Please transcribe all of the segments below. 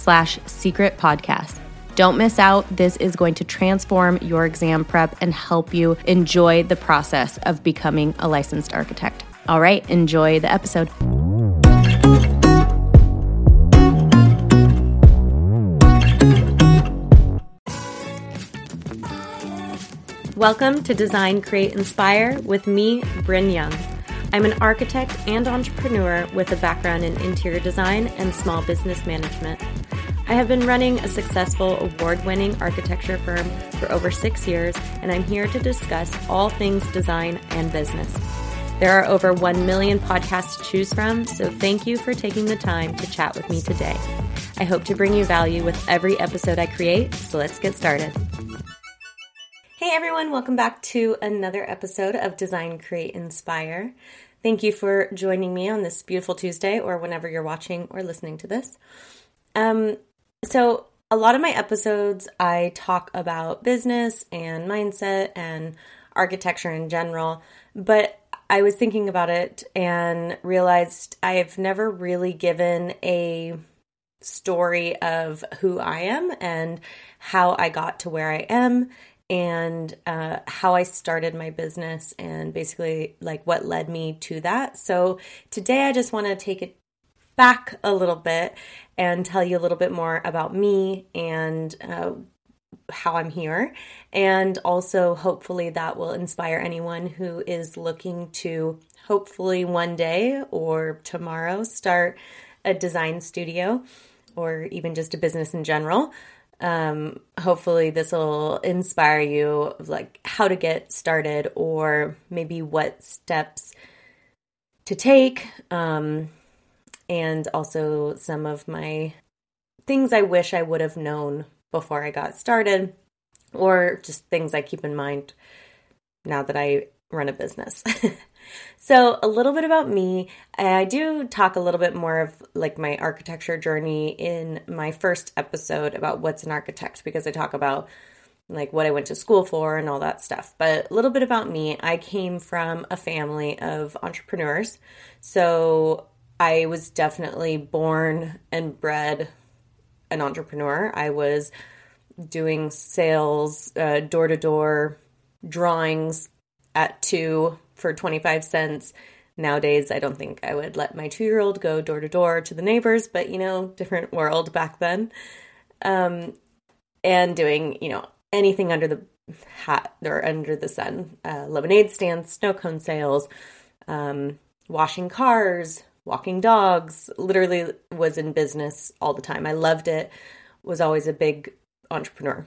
slash secret podcast. Don't miss out. This is going to transform your exam prep and help you enjoy the process of becoming a licensed architect. All right, enjoy the episode. Welcome to Design, Create, Inspire with me, Bryn Young. I'm an architect and entrepreneur with a background in interior design and small business management. I have been running a successful award winning architecture firm for over six years, and I'm here to discuss all things design and business. There are over 1 million podcasts to choose from, so thank you for taking the time to chat with me today. I hope to bring you value with every episode I create, so let's get started. Hey everyone, welcome back to another episode of Design, Create, Inspire. Thank you for joining me on this beautiful Tuesday or whenever you're watching or listening to this. Um, so, a lot of my episodes, I talk about business and mindset and architecture in general, but I was thinking about it and realized I've never really given a story of who I am and how I got to where I am and uh, how I started my business and basically like what led me to that. So today I just want to take it back a little bit and tell you a little bit more about me and uh, how I'm here. And also, hopefully, that will inspire anyone who is looking to hopefully one day or tomorrow start a design studio or even just a business in general. Um, hopefully, this will inspire you like how to get started or maybe what steps to take. Um, and also some of my things I wish I would have known before I got started, or just things I keep in mind now that I run a business. so, a little bit about me. I do talk a little bit more of like my architecture journey in my first episode about what's an architect because I talk about like what I went to school for and all that stuff. But a little bit about me. I came from a family of entrepreneurs. So, I was definitely born and bred an entrepreneur. I was doing sales, door to door drawings at two for 25 cents. Nowadays, I don't think I would let my two year old go door to door to the neighbors, but you know, different world back then. Um, and doing, you know, anything under the hat or under the sun uh, lemonade stands, snow cone sales, um, washing cars, walking dogs, literally was in business all the time. I loved it, was always a big entrepreneur.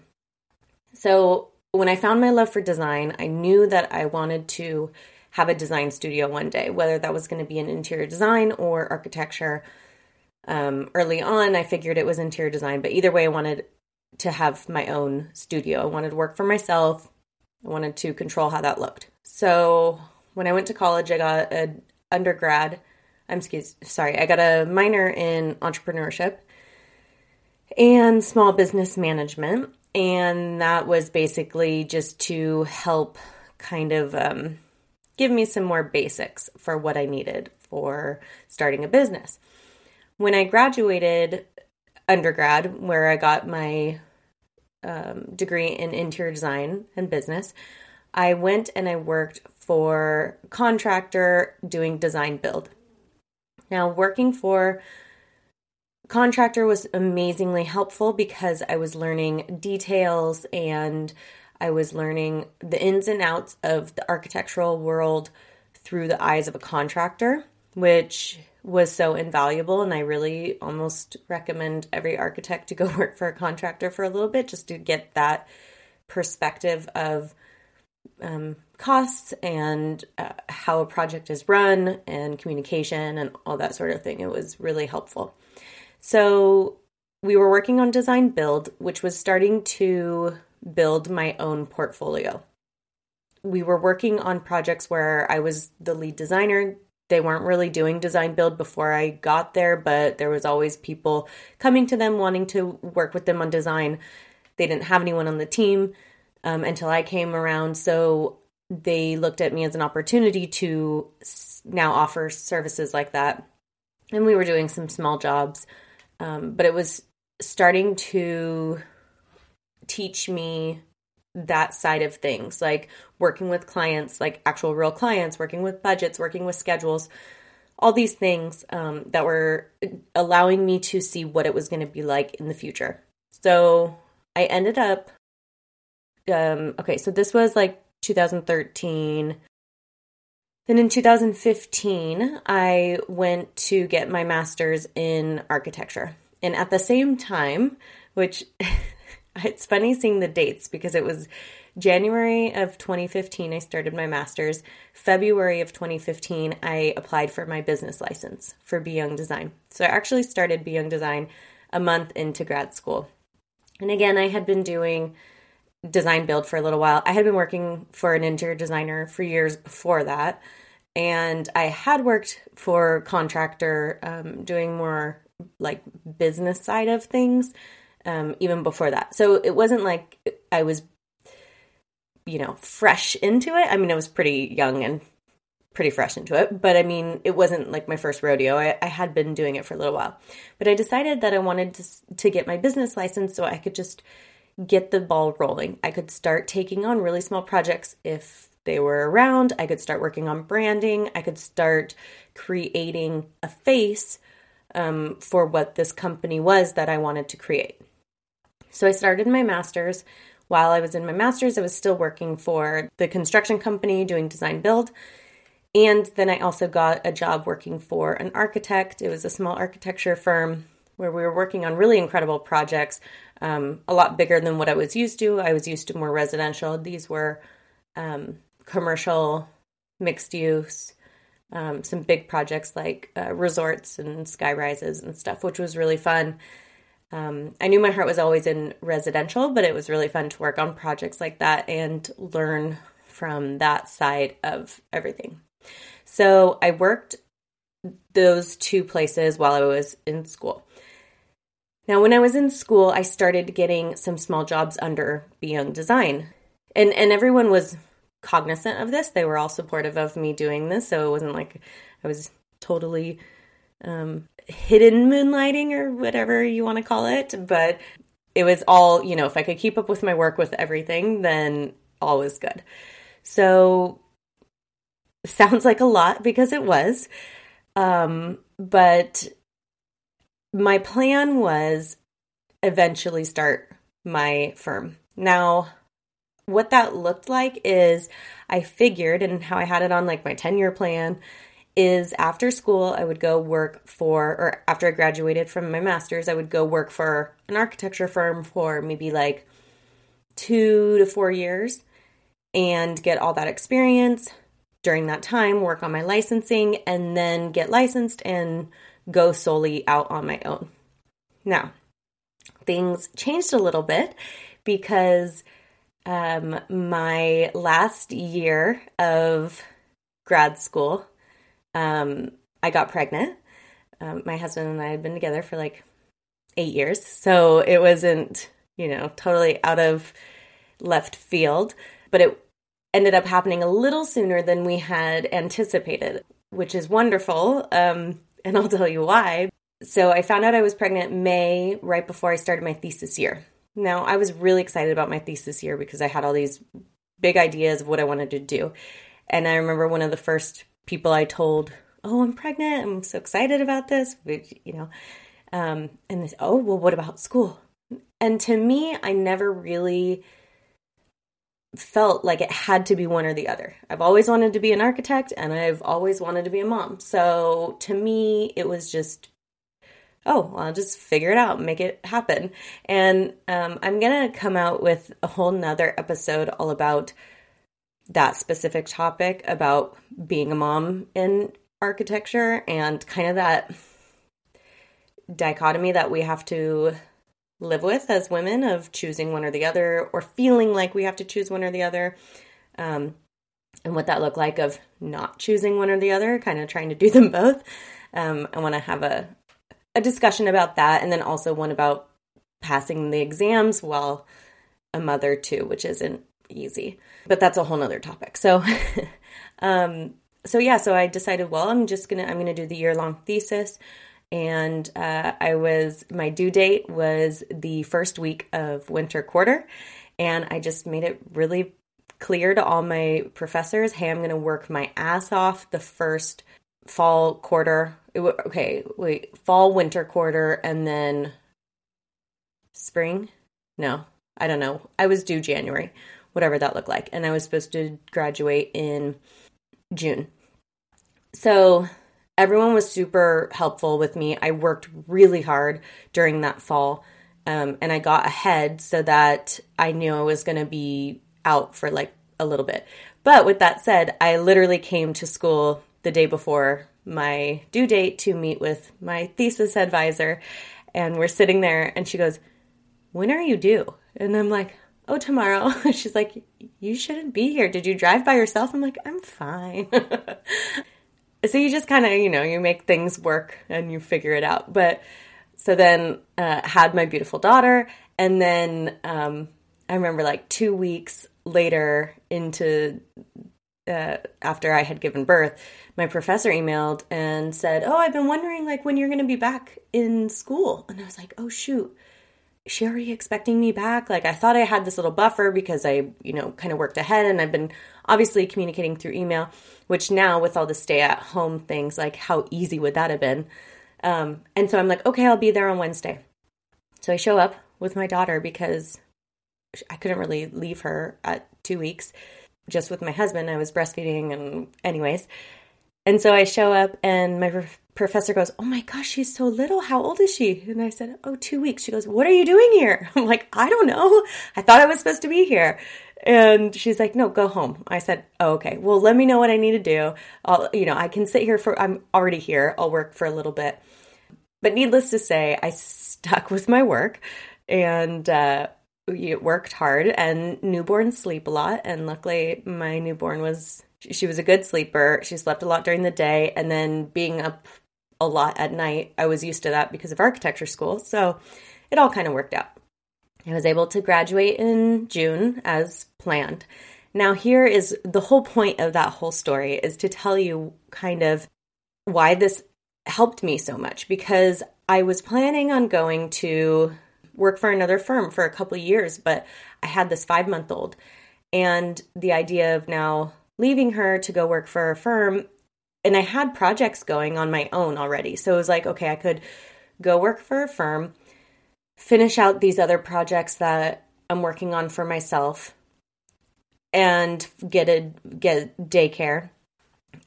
So when I found my love for design, I knew that I wanted to have a design studio one day, whether that was going to be an interior design or architecture. Um, early on, I figured it was interior design, but either way, I wanted to have my own studio. I wanted to work for myself. I wanted to control how that looked. So when I went to college, I got an undergrad I'm excuse sorry, I got a minor in entrepreneurship and small business management. And that was basically just to help kind of um, give me some more basics for what I needed for starting a business. When I graduated undergrad, where I got my um, degree in interior design and business, I went and I worked for contractor doing design build. Now, working for contractor was amazingly helpful because I was learning details and I was learning the ins and outs of the architectural world through the eyes of a contractor, which was so invaluable. And I really almost recommend every architect to go work for a contractor for a little bit just to get that perspective of um, costs and uh, how a project is run and communication and all that sort of thing. It was really helpful. So we were working on design build, which was starting to build my own portfolio. We were working on projects where I was the lead designer. They weren't really doing design build before I got there, but there was always people coming to them wanting to work with them on design. They didn't have anyone on the team um, until I came around. So they looked at me as an opportunity to now offer services like that. And we were doing some small jobs um, but it was starting to teach me that side of things, like working with clients, like actual real clients, working with budgets, working with schedules, all these things um, that were allowing me to see what it was going to be like in the future. So I ended up, um, okay, so this was like 2013. Then in 2015, I went to get my master's in architecture. And at the same time, which it's funny seeing the dates because it was January of 2015, I started my master's. February of 2015, I applied for my business license for Be Young Design. So I actually started Be Young Design a month into grad school. And again, I had been doing design build for a little while. I had been working for an interior designer for years before that. And I had worked for contractor um, doing more like business side of things um, even before that. So it wasn't like I was, you know, fresh into it. I mean, I was pretty young and pretty fresh into it, but I mean, it wasn't like my first rodeo. I, I had been doing it for a little while, but I decided that I wanted to, to get my business license so I could just get the ball rolling. I could start taking on really small projects if they were around. I could start working on branding. I could start creating a face um, for what this company was that I wanted to create. So I started my master's. While I was in my master's, I was still working for the construction company doing design build. And then I also got a job working for an architect. It was a small architecture firm where we were working on really incredible projects, um, a lot bigger than what I was used to. I was used to more residential. These were um, commercial, mixed use, um, some big projects like uh, resorts and sky rises and stuff, which was really fun. Um, I knew my heart was always in residential, but it was really fun to work on projects like that and learn from that side of everything. So I worked those two places while I was in school. Now, when I was in school, I started getting some small jobs under Be Young Design. And, and everyone was cognizant of this. They were all supportive of me doing this, so it wasn't like I was totally um, hidden moonlighting or whatever you want to call it. But it was all, you know, if I could keep up with my work with everything, then all was good. So sounds like a lot because it was. Um, but my plan was eventually start my firm. Now, what that looked like is I figured, and how I had it on like my 10 year plan is after school, I would go work for, or after I graduated from my master's, I would go work for an architecture firm for maybe like two to four years and get all that experience during that time, work on my licensing, and then get licensed and go solely out on my own. Now, things changed a little bit because um, my last year of grad school, um, I got pregnant. Um, my husband and I had been together for like eight years, so it wasn't, you know, totally out of left field, but it ended up happening a little sooner than we had anticipated, which is wonderful. Um, and I'll tell you why. So I found out I was pregnant May, right before I started my thesis year. Now, I was really excited about my thesis year because I had all these big ideas of what I wanted to do. And I remember one of the first people I told, Oh, I'm pregnant. I'm so excited about this. You know, Um, and this, oh, well, what about school? And to me, I never really felt like it had to be one or the other. I've always wanted to be an architect and I've always wanted to be a mom. So to me, it was just, oh, well, I'll just figure it out, make it happen. And um, I'm going to come out with a whole nother episode all about that specific topic about being a mom in architecture and kind of that dichotomy that we have to live with as women of choosing one or the other or feeling like we have to choose one or the other um, and what that looked like of not choosing one or the other kind of trying to do them both. Um, i want to have a, a discussion about that and then also one about passing the exams while a mother too which isn't easy but that's a whole nother topic. So um so yeah so i decided well i'm just gonna i'm gonna do the year long thesis and uh, I was my due date was the first week of winter quarter, and I just made it really clear to all my professors, hey, I'm going to work my ass off the first fall quarter. Okay, wait, fall winter quarter, and then spring. No, I don't know. I was due January, whatever that looked like, and I was supposed to graduate in June. So everyone was super helpful with me. I worked really hard during that fall. Um, and I got ahead so that I knew I was going to be out for like a little bit. But with that said, I literally came to school the day before my due date to meet with my thesis advisor. And we're sitting there, and she goes, When are you due? And I'm like, Oh, tomorrow. She's like, You shouldn't be here. Did you drive by yourself? I'm like, I'm fine. so you just kind of you know you make things work and you figure it out. But so then uh, had my beautiful daughter and then um, i remember like two weeks later into uh, after i had given birth my professor emailed and said oh i've been wondering like when you're going to be back in school. And i was like oh shoot. She already expecting me back? Like, I thought I had this little buffer because I, you know, kind of worked ahead and I've been obviously communicating through email, which now with all the stay at home things, like, how easy would that have been? Um, and so I'm like, okay, I'll be there on Wednesday. So I show up with my daughter because I couldn't really leave her at two weeks just with my husband. I was breastfeeding and, anyways. And so I show up, and my professor goes, Oh my gosh, she's so little. How old is she? And I said, Oh, two weeks. She goes, What are you doing here? I'm like, I don't know. I thought I was supposed to be here. And she's like, No, go home. I said, oh, Okay, well, let me know what I need to do. I'll, you know, I can sit here for, I'm already here. I'll work for a little bit. But needless to say, I stuck with my work and, uh, worked hard and newborns sleep a lot. And luckily, my newborn was she was a good sleeper. She slept a lot during the day, and then being up a lot at night. I was used to that because of architecture school. So it all kind of worked out. I was able to graduate in June as planned. Now, here is the whole point of that whole story is to tell you kind of why this helped me so much because I was planning on going to work for another firm for a couple years, but I had this five month old. And the idea of now leaving her to go work for a firm and I had projects going on my own already. So it was like, okay, I could go work for a firm, finish out these other projects that I'm working on for myself, and get a get daycare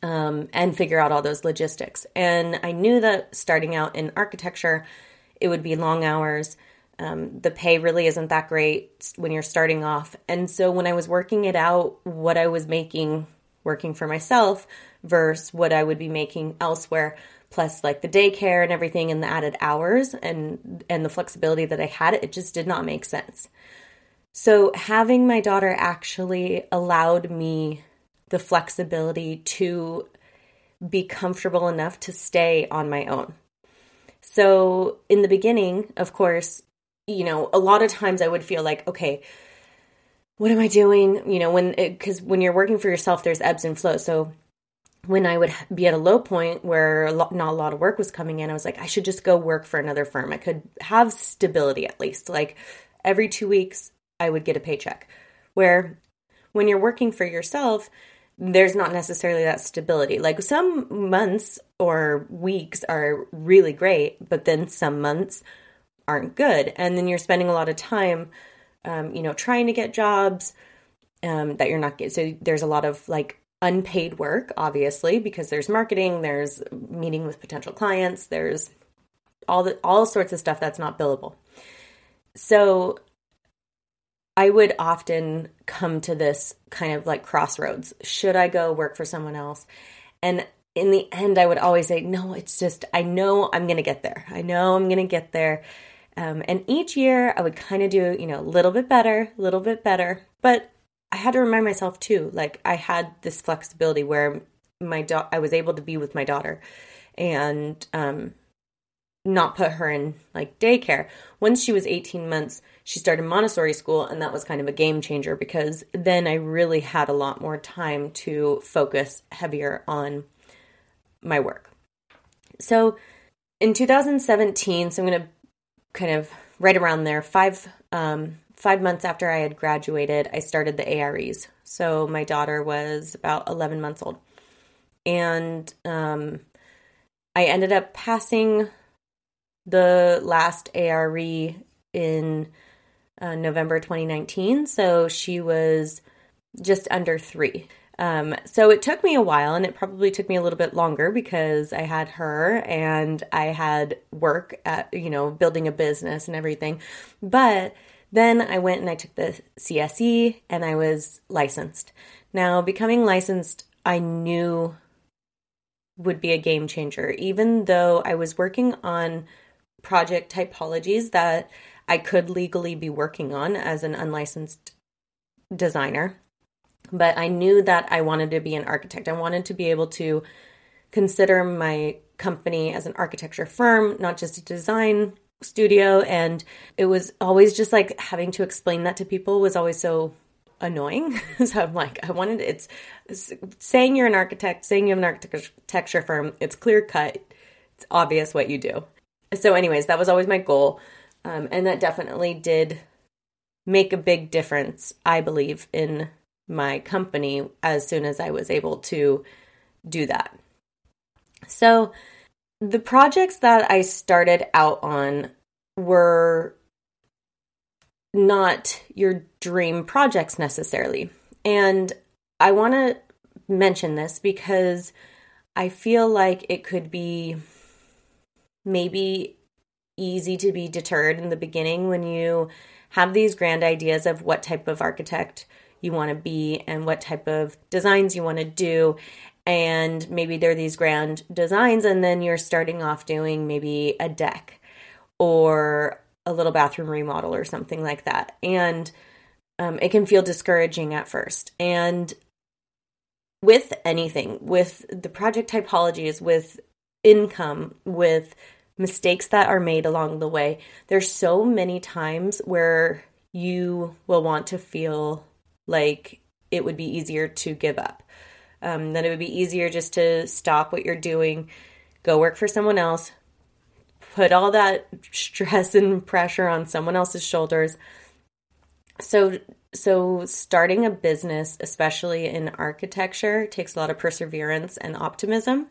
um, and figure out all those logistics. And I knew that starting out in architecture, it would be long hours. Um, the pay really isn't that great when you're starting off. And so when I was working it out, what I was making working for myself versus what I would be making elsewhere plus like the daycare and everything and the added hours and and the flexibility that I had it just did not make sense. So having my daughter actually allowed me the flexibility to be comfortable enough to stay on my own. So in the beginning, of course, you know, a lot of times I would feel like, okay, what am I doing? You know, when because when you're working for yourself, there's ebbs and flows. So when I would be at a low point where not a lot of work was coming in, I was like, I should just go work for another firm. I could have stability at least. Like every two weeks, I would get a paycheck. Where when you're working for yourself, there's not necessarily that stability. Like some months or weeks are really great, but then some months aren't good. And then you're spending a lot of time, um, you know, trying to get jobs um, that you're not getting. So there's a lot of like unpaid work, obviously, because there's marketing, there's meeting with potential clients, there's all the all sorts of stuff that's not billable. So I would often come to this kind of like crossroads. Should I go work for someone else? And in the end, I would always say, no, it's just, I know I'm going to get there. I know I'm going to get there. Um, and each year I would kind of do, you know, a little bit better, a little bit better. But I had to remind myself too, like I had this flexibility where my da- I was able to be with my daughter and um, not put her in like daycare. Once she was 18 months, she started Montessori school, and that was kind of a game changer because then I really had a lot more time to focus heavier on my work. So in 2017, so I'm going to kind of right around there, five um, five months after I had graduated, I started the AREs. So my daughter was about 11 months old, and um, I ended up passing the last ARE in uh, November 2019. So she was just under three. Um, so it took me a while and it probably took me a little bit longer because I had her and I had work at, you know, building a business and everything. But then I went and I took the CSE and I was licensed. Now, becoming licensed, I knew would be a game changer, even though I was working on project typologies that I could legally be working on as an unlicensed designer. But I knew that I wanted to be an architect. I wanted to be able to consider my company as an architecture firm, not just a design studio. And it was always just like having to explain that to people was always so annoying. so I'm like, I wanted it's, saying you're an architect, saying you have an architecture firm, it's clear cut, it's obvious what you do. So, anyways, that was always my goal. Um, and that definitely did make a big difference, I believe, in my company as soon as I was able to do that. So, the projects that I started out on were not your dream projects necessarily. And I want to mention this because I feel like it could be maybe easy to be deterred in the beginning when you have these grand ideas of what type of architect you want to be and what type of designs you want to do. And maybe they're these grand designs, and then you're starting off doing maybe a deck or a little bathroom remodel or something like that. And um, it can feel discouraging at first. And with anything, with the project typologies, with income, with mistakes that are made along the way. There's so many times where you will want to feel like it would be easier to give up. Um, that it would be easier just to stop what you're doing, go work for someone else, put all that stress and pressure on someone else's shoulders. So, so starting a business, especially in architecture, takes a lot of perseverance and optimism,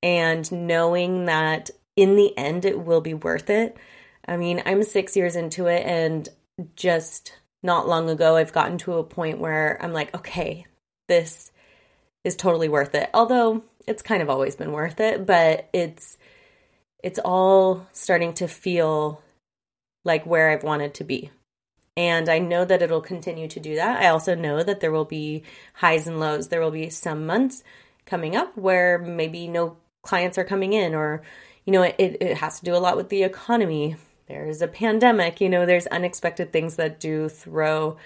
and knowing that in the end, it will be worth it. I mean, I'm six years into it, and just not long ago, I've gotten to a point where I'm like, okay, this is totally worth it. Although it's kind of always been worth it, but it's it's all starting to feel like where I've wanted to be. And I know that it'll continue to do that. I also know that there will be highs and lows. There will be some months coming up where maybe no clients are coming in or you know, it, it has to do a lot with the economy. There's a pandemic, you know, there's unexpected things that do throw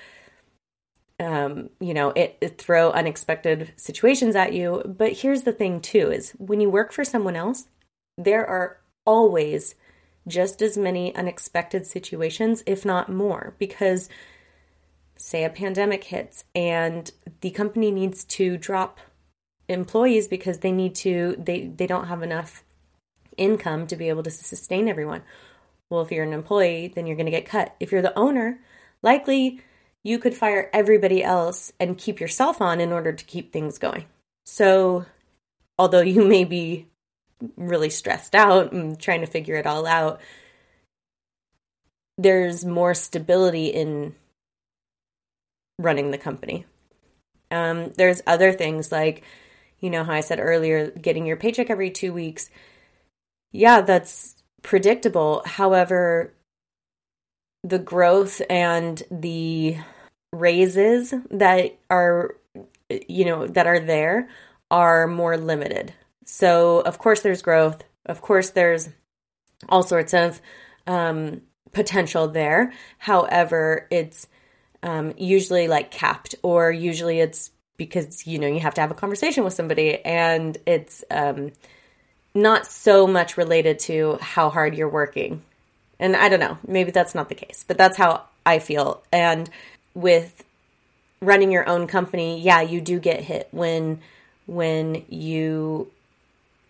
um, you know, it, it throw unexpected situations at you. But here's the thing too is when you work for someone else, there are always just as many unexpected situations, if not more, because say a pandemic hits and the company needs to drop employees because they need to they they don't have enough income to be able to sustain everyone. Well, if you're an employee, then you're going to get cut. If you're the owner, likely you could fire everybody else and keep yourself on in order to keep things going. So, although you may be really stressed out and trying to figure it all out, there's more stability in running the company. Um, there's other things like, you know, how I said earlier, getting your paycheck every two weeks. Yeah, that's predictable. However, the growth and the raises that are, you know, that are there are more limited. So, of course, there's growth. Of course, there's all sorts of um, potential there. However, it's um, usually like capped, or usually it's because you know you have to have a conversation with somebody, and it's um, not so much related to how hard you're working. And I don't know, maybe that's not the case, but that's how I feel. And with running your own company, yeah, you do get hit when when you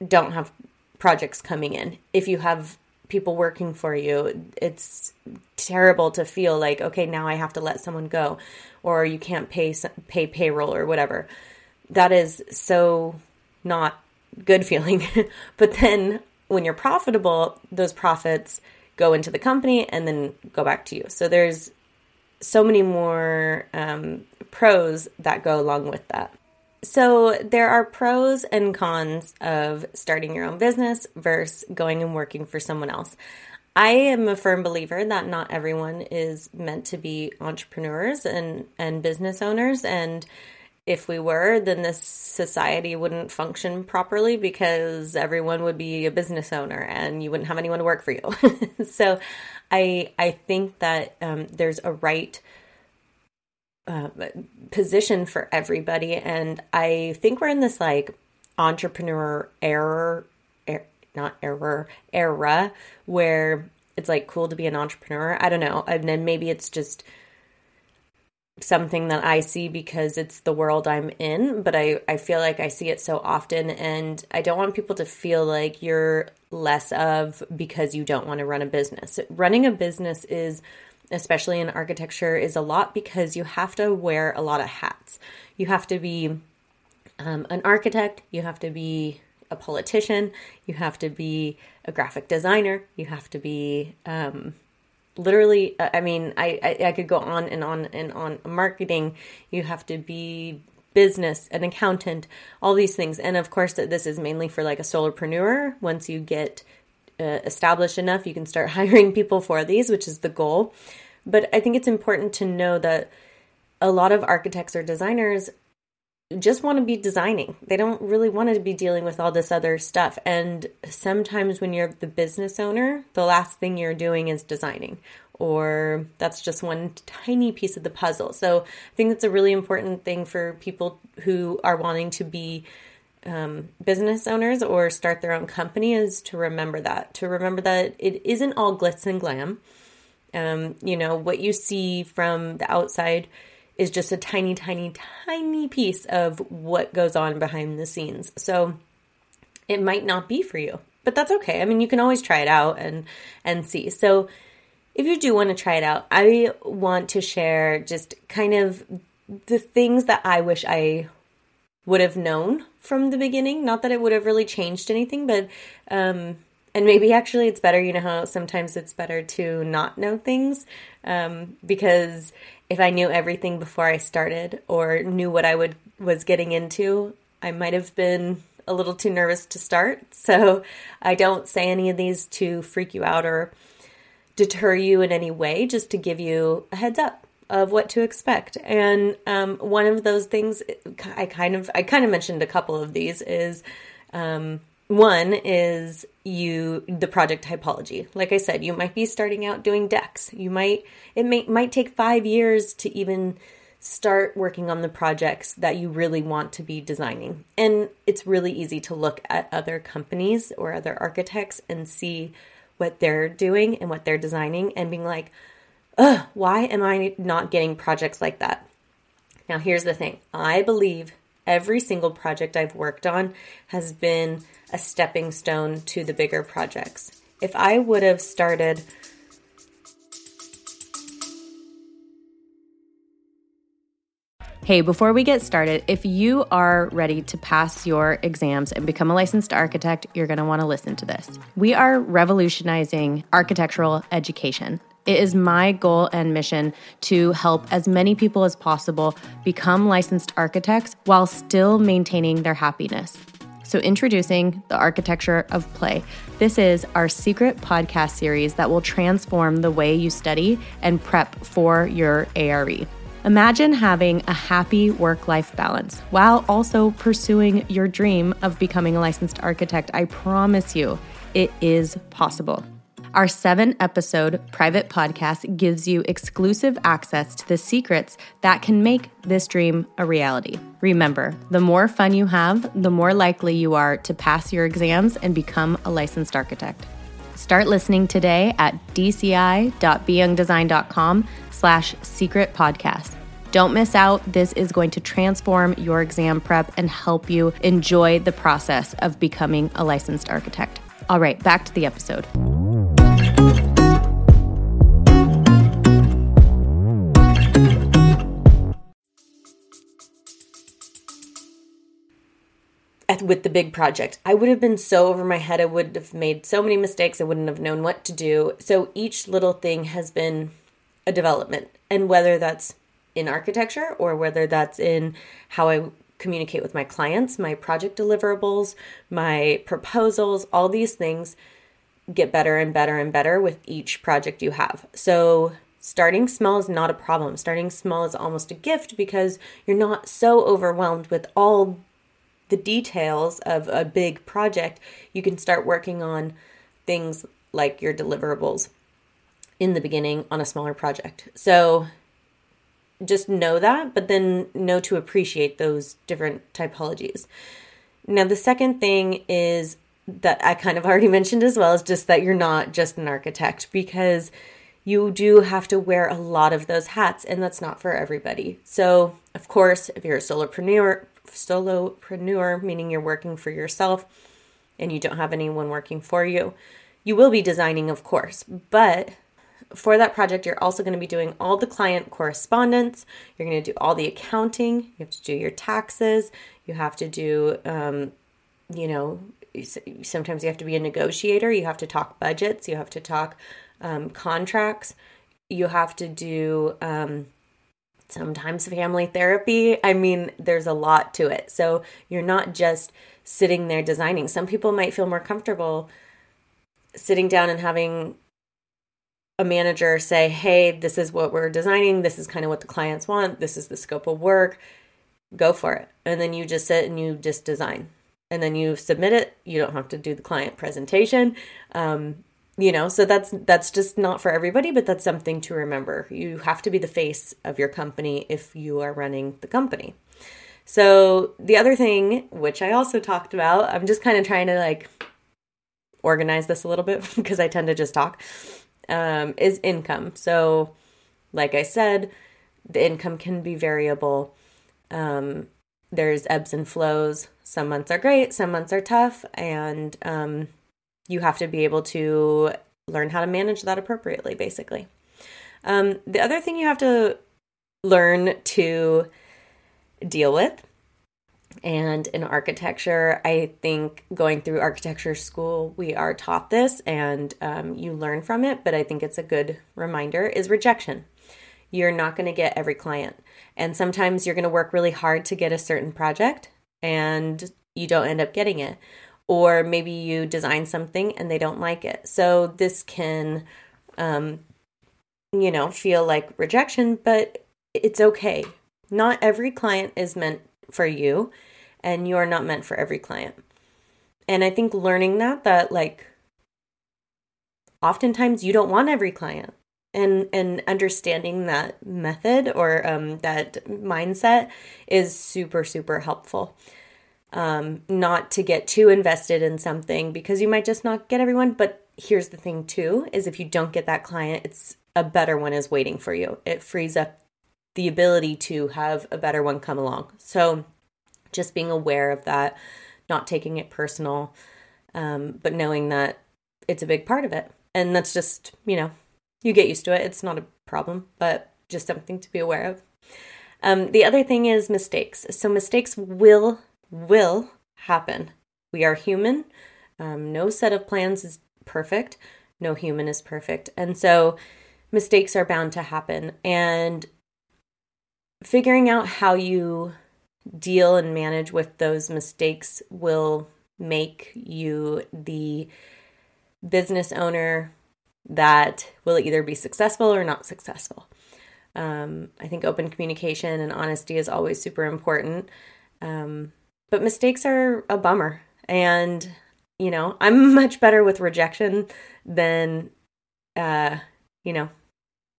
don't have projects coming in. If you have people working for you, it's terrible to feel like okay, now I have to let someone go or you can't pay pay payroll or whatever. That is so not good feeling. but then when you're profitable, those profits go into the company and then go back to you. So there's so many more um, pros that go along with that. So, there are pros and cons of starting your own business versus going and working for someone else. I am a firm believer that not everyone is meant to be entrepreneurs and, and business owners. And if we were, then this society wouldn't function properly because everyone would be a business owner and you wouldn't have anyone to work for you. so I I think that um, there's a right uh, position for everybody. And I think we're in this like entrepreneur error, er, not error, era where it's like cool to be an entrepreneur. I don't know. And then maybe it's just something that I see because it's the world I'm in, but I, I feel like I see it so often. And I don't want people to feel like you're less of because you don't want to run a business. Running a business is especially in architecture, is a lot because you have to wear a lot of hats. You have to be um, an architect, you have to be a politician, you have to be a graphic designer, you have to be um, literally, I mean, I, I, I could go on and on and on. Marketing, you have to be business, an accountant, all these things. And of course, this is mainly for like a solopreneur. Once you get uh, established enough, you can start hiring people for these, which is the goal. But I think it's important to know that a lot of architects or designers just want to be designing. They don't really want to be dealing with all this other stuff. And sometimes when you're the business owner, the last thing you're doing is designing, or that's just one tiny piece of the puzzle. So I think it's a really important thing for people who are wanting to be um, business owners or start their own company is to remember that, to remember that it isn't all glitz and glam. Um, you know, what you see from the outside is just a tiny, tiny, tiny piece of what goes on behind the scenes. So it might not be for you, but that's okay. I mean, you can always try it out and and see. So if you do want to try it out, I want to share just kind of the things that I wish I would have known from the beginning. Not that it would have really changed anything, but um, and maybe actually it's better. You know how sometimes it's better to not know things um, because if I knew everything before I started or knew what I would was getting into, I might have been a little too nervous to start. So I don't say any of these to freak you out or deter you in any way, just to give you a heads up of what to expect. And um, one of those things I kind of I kind of mentioned a couple of these is um, one is you the project typology. Like I said, you might be starting out doing decks. You might it may might take 5 years to even start working on the projects that you really want to be designing. And it's really easy to look at other companies or other architects and see what they're doing and what they're designing and being like, ugh, why am I not getting projects like that? Now, here's the thing I believe every single project I've worked on has been a stepping stone to the bigger projects. If I would have started Hey, before we get started, if you are ready to pass your exams and become a licensed architect, you're going to want to listen to this. We are revolutionizing architectural education. It is my goal and mission to help as many people as possible become licensed architects while still maintaining their happiness. So, introducing the architecture of play. This is our secret podcast series that will transform the way you study and prep for your ARE. Imagine having a happy work life balance while also pursuing your dream of becoming a licensed architect. I promise you, it is possible. Our seven episode private podcast gives you exclusive access to the secrets that can make this dream a reality. Remember, the more fun you have, the more likely you are to pass your exams and become a licensed architect. Start listening today at dci.beyoungdesign.com slash secret podcast. Don't miss out. This is going to transform your exam prep and help you enjoy the process of becoming a licensed architect. All right, back to the episode. With the big project. I would have been so over my head. I would have made so many mistakes. I wouldn't have known what to do. So each little thing has been a development. And whether that's in architecture or whether that's in how I communicate with my clients, my project deliverables, my proposals, all these things get better and better and better with each project you have. So starting small is not a problem. Starting small is almost a gift because you're not so overwhelmed with all the details of a big project. You can start working on things like your deliverables in the beginning on a smaller project. So just know that, but then know to appreciate those different typologies. Now, the second thing is that I kind of already mentioned as well is just that you're not just an architect because you do have to wear a lot of those hats, and that's not for everybody. So, of course, if you're a solopreneur, solopreneur, meaning you're working for yourself and you don't have anyone working for you, you will be designing, of course, but for that project, you're also going to be doing all the client correspondence. You're going to do all the accounting. You have to do your taxes. You have to do, um, you know, sometimes you have to be a negotiator. You have to talk budgets. You have to talk um, contracts. You have to do um, sometimes family therapy. I mean, there's a lot to it. So you're not just sitting there designing. Some people might feel more comfortable sitting down and having a manager say, hey, this is what we're designing, this is kind of what the clients want, this is the scope of work, go for it. And then you just sit and you just design. And then you submit it. You don't have to do the client presentation. Um, you know, so that's that's just not for everybody, but that's something to remember. You have to be the face of your company if you are running the company. So the other thing, which I also talked about, I'm just kind of trying to like organize this a little bit because I tend to just talk um, is income. So, like I said, the income can be variable. Um, there's ebbs and flows. Some months are great, some months are tough, and um, you have to be able to learn how to manage that appropriately, basically. Um, the other thing you have to learn to deal with and in architecture, I think going through architecture school, we are taught this and um, you learn from it, but I think it's a good reminder is rejection. You're not going to get every client. And sometimes you're going to work really hard to get a certain project and you don't end up getting it. Or maybe you design something and they don't like it. So this can, um, you know, feel like rejection, but it's okay. Not every client is meant for you and you are not meant for every client. And I think learning that that like oftentimes you don't want every client and and understanding that method or um, that mindset is super super helpful um, not to get too invested in something because you might just not get everyone but here's the thing too is if you don't get that client it's a better one is waiting for you it frees up the ability to have a better one come along so just being aware of that, not taking it personal, um, but knowing that it's a big part of it. And that's just, you know, you get used to it. It's not a problem, but just something to be aware of. Um, the other thing is mistakes. So mistakes will will happen. We are human. Um, no set of plans is perfect. No human is perfect, and so mistakes are bound to happen. And figuring out how you deal and manage with those mistakes will make you the business owner that will either be successful or not successful. Um, I think open communication and honesty is always super important. Um, but mistakes are a bummer. And, you know, I'm much better with rejection than, uh, you know,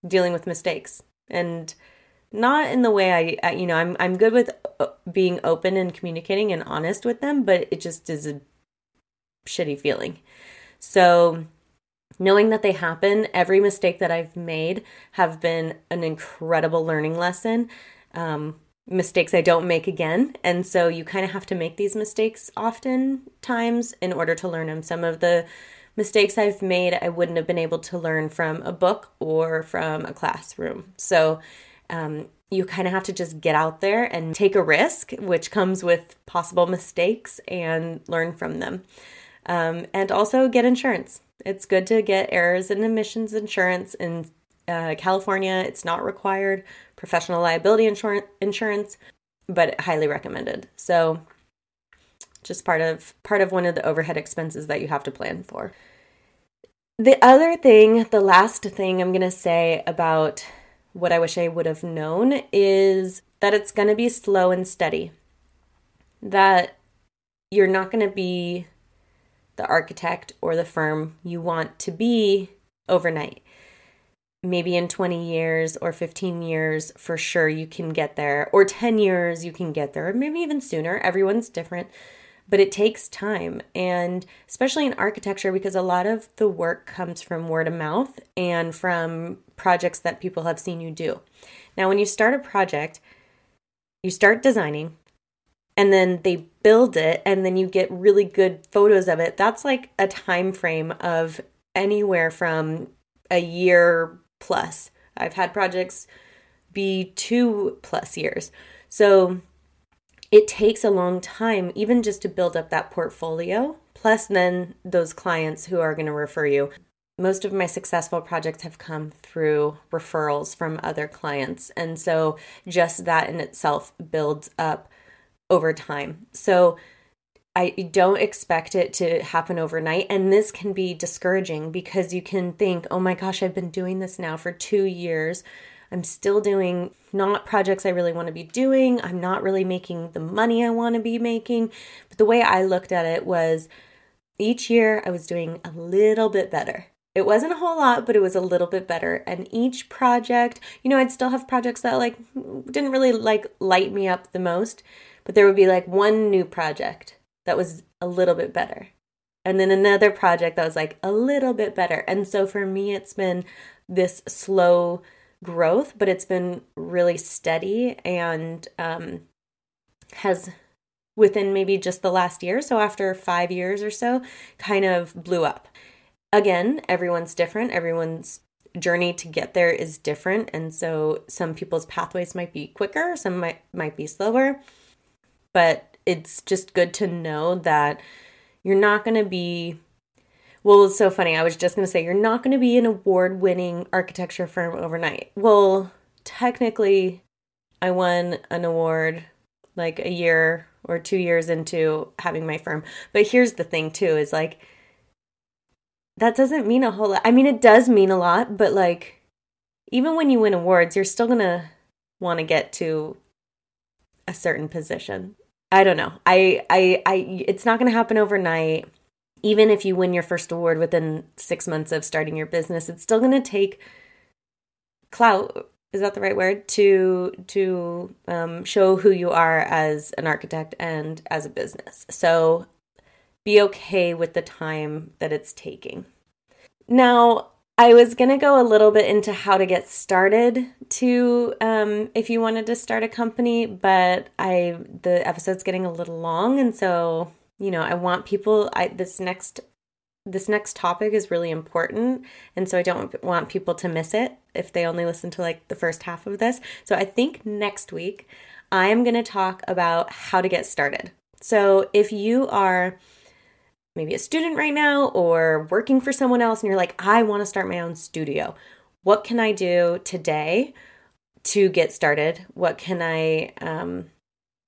dealing with mistakes. And not in the way I, you know, I'm, I'm good with uh, being open and communicating and honest with them, but it just is a shitty feeling. So, knowing that they happen, every mistake that I've made have been an incredible learning lesson. Um, mistakes I don't make again. And so you kind of have to make these mistakes often times in order to learn them. Some of the mistakes I've made, I wouldn't have been able to learn from a book or from a classroom. So um, you kind of have to just get out there and take a risk, which comes with possible mistakes, and learn from them. Um, and also get insurance. It's good to get errors and omissions insurance. In uh, California, it's not required. Professional liability insur- insurance, but highly recommended. So, just part of part of one of the overhead expenses that you have to plan for. The other thing, the last thing I'm going to say about what I wish I would have known is that it's going to be slow and steady. That you're not going to be the architect or the firm you want to be overnight. Maybe in 20 years or 15 years, for sure you can get there, or 10 years you can get there, or maybe even sooner. Everyone's different, but it takes time. And especially in architecture, because a lot of the work comes from word of mouth and from projects that people have seen you do. Now, when you start a project, you start designing, and then they build it and then you get really good photos of it that's like a time frame of anywhere from a year plus. I've had projects be two plus years. So it takes a long time even just to build up that portfolio plus then those clients who are going to refer you. Most of my successful projects have come through referrals from other clients and so just that in itself builds up over time. So I don't expect it to happen overnight. And this can be discouraging because you can think, oh my gosh, I've been doing this now for two years. I'm still doing not projects I really want to be doing. I'm not really making the money I want to be making. But the way I looked at it was each year I was doing a little bit better. It wasn't a whole lot, but it was a little bit better. And each project, you know, I'd still have projects that like didn't really like light me up the most but there would be like one new project that was a little bit better. And then another project that was like a little bit better. And so for me, it's been this slow growth, but it's been really steady and um, has within maybe just the last year. So after five years or so, kind of blew up. Again, everyone's different. Everyone's journey to get there is different. And so some people's pathways might be quicker, some might, might be slower but it's just good to know that you're not going to be well, it's so funny. I was just going to say you're not going to be an award-winning architecture firm overnight. Well, technically I won an award like a year or 2 years into having my firm. But here's the thing too is like that doesn't mean a whole lot. I mean, it does mean a lot, but like even when you win awards, you're still to want to get to a certain position. I don't know. I I I it's not going to happen overnight. Even if you win your first award within 6 months of starting your business, it's still going to take clout is that the right word to to um, show who you are as an architect and as a business so be okay with the time that it's taking now I was going to go a little bit into how to get started to um, if you wanted to start a company, but I the episode's getting a little long and so, you know, I want people I this next this next topic is really important. And so I don't want people to miss it if they only listen to like the first half of this. So I think next week I am going to talk about how to get started. So if you are maybe a student right now or working for someone else and you're like, I want to start my own studio, what can I do today to get started? What can I, um,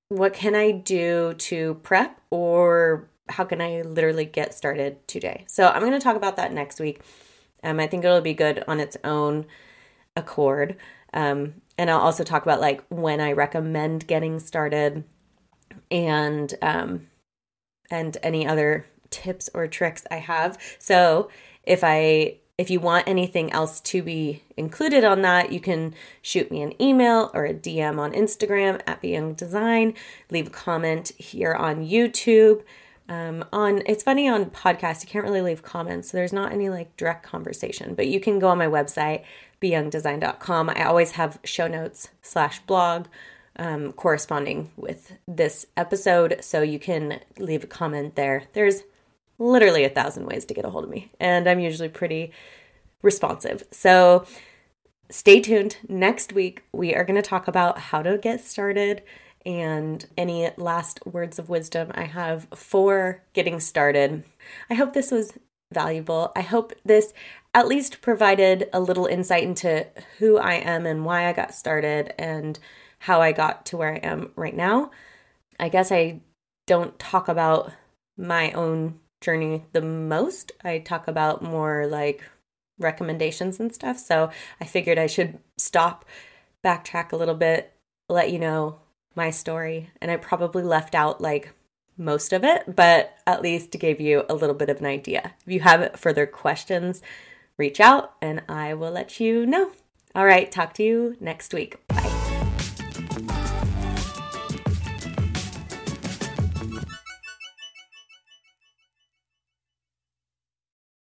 what can I do to prep or how can I literally get started today? So I'm going to talk about that next week. Um, I think it'll be good on its own accord. Um, and I'll also talk about like when I recommend getting started and um, and any other tips or tricks I have. So if I if you want anything else to be included on that, you can shoot me an email or a DM on Instagram at Be Young Design. Leave a comment here on YouTube. Um, on it's funny on podcasts you can't really leave comments, so there's not any like direct conversation. But you can go on my website beyoungdesign.com. I always have show notes slash blog um, corresponding with this episode, so you can leave a comment there. There's literally a thousand ways to get a hold of me, and I'm usually pretty responsive. So stay tuned. Next week, we are going to talk about how to get started and any last words of wisdom I have for getting started. I hope this was valuable. I hope this at least provided a little insight into who I am and why I got started and how I got to where I am right now. I guess I don't talk about my own journey the most. I talk about more like recommendations and stuff. So I figured I should stop, backtrack a little bit, let you know my story. And I probably left out like most of it, but at least gave you a little bit of an idea. If you have further questions, reach out and I will let you know. All right, talk to you next week.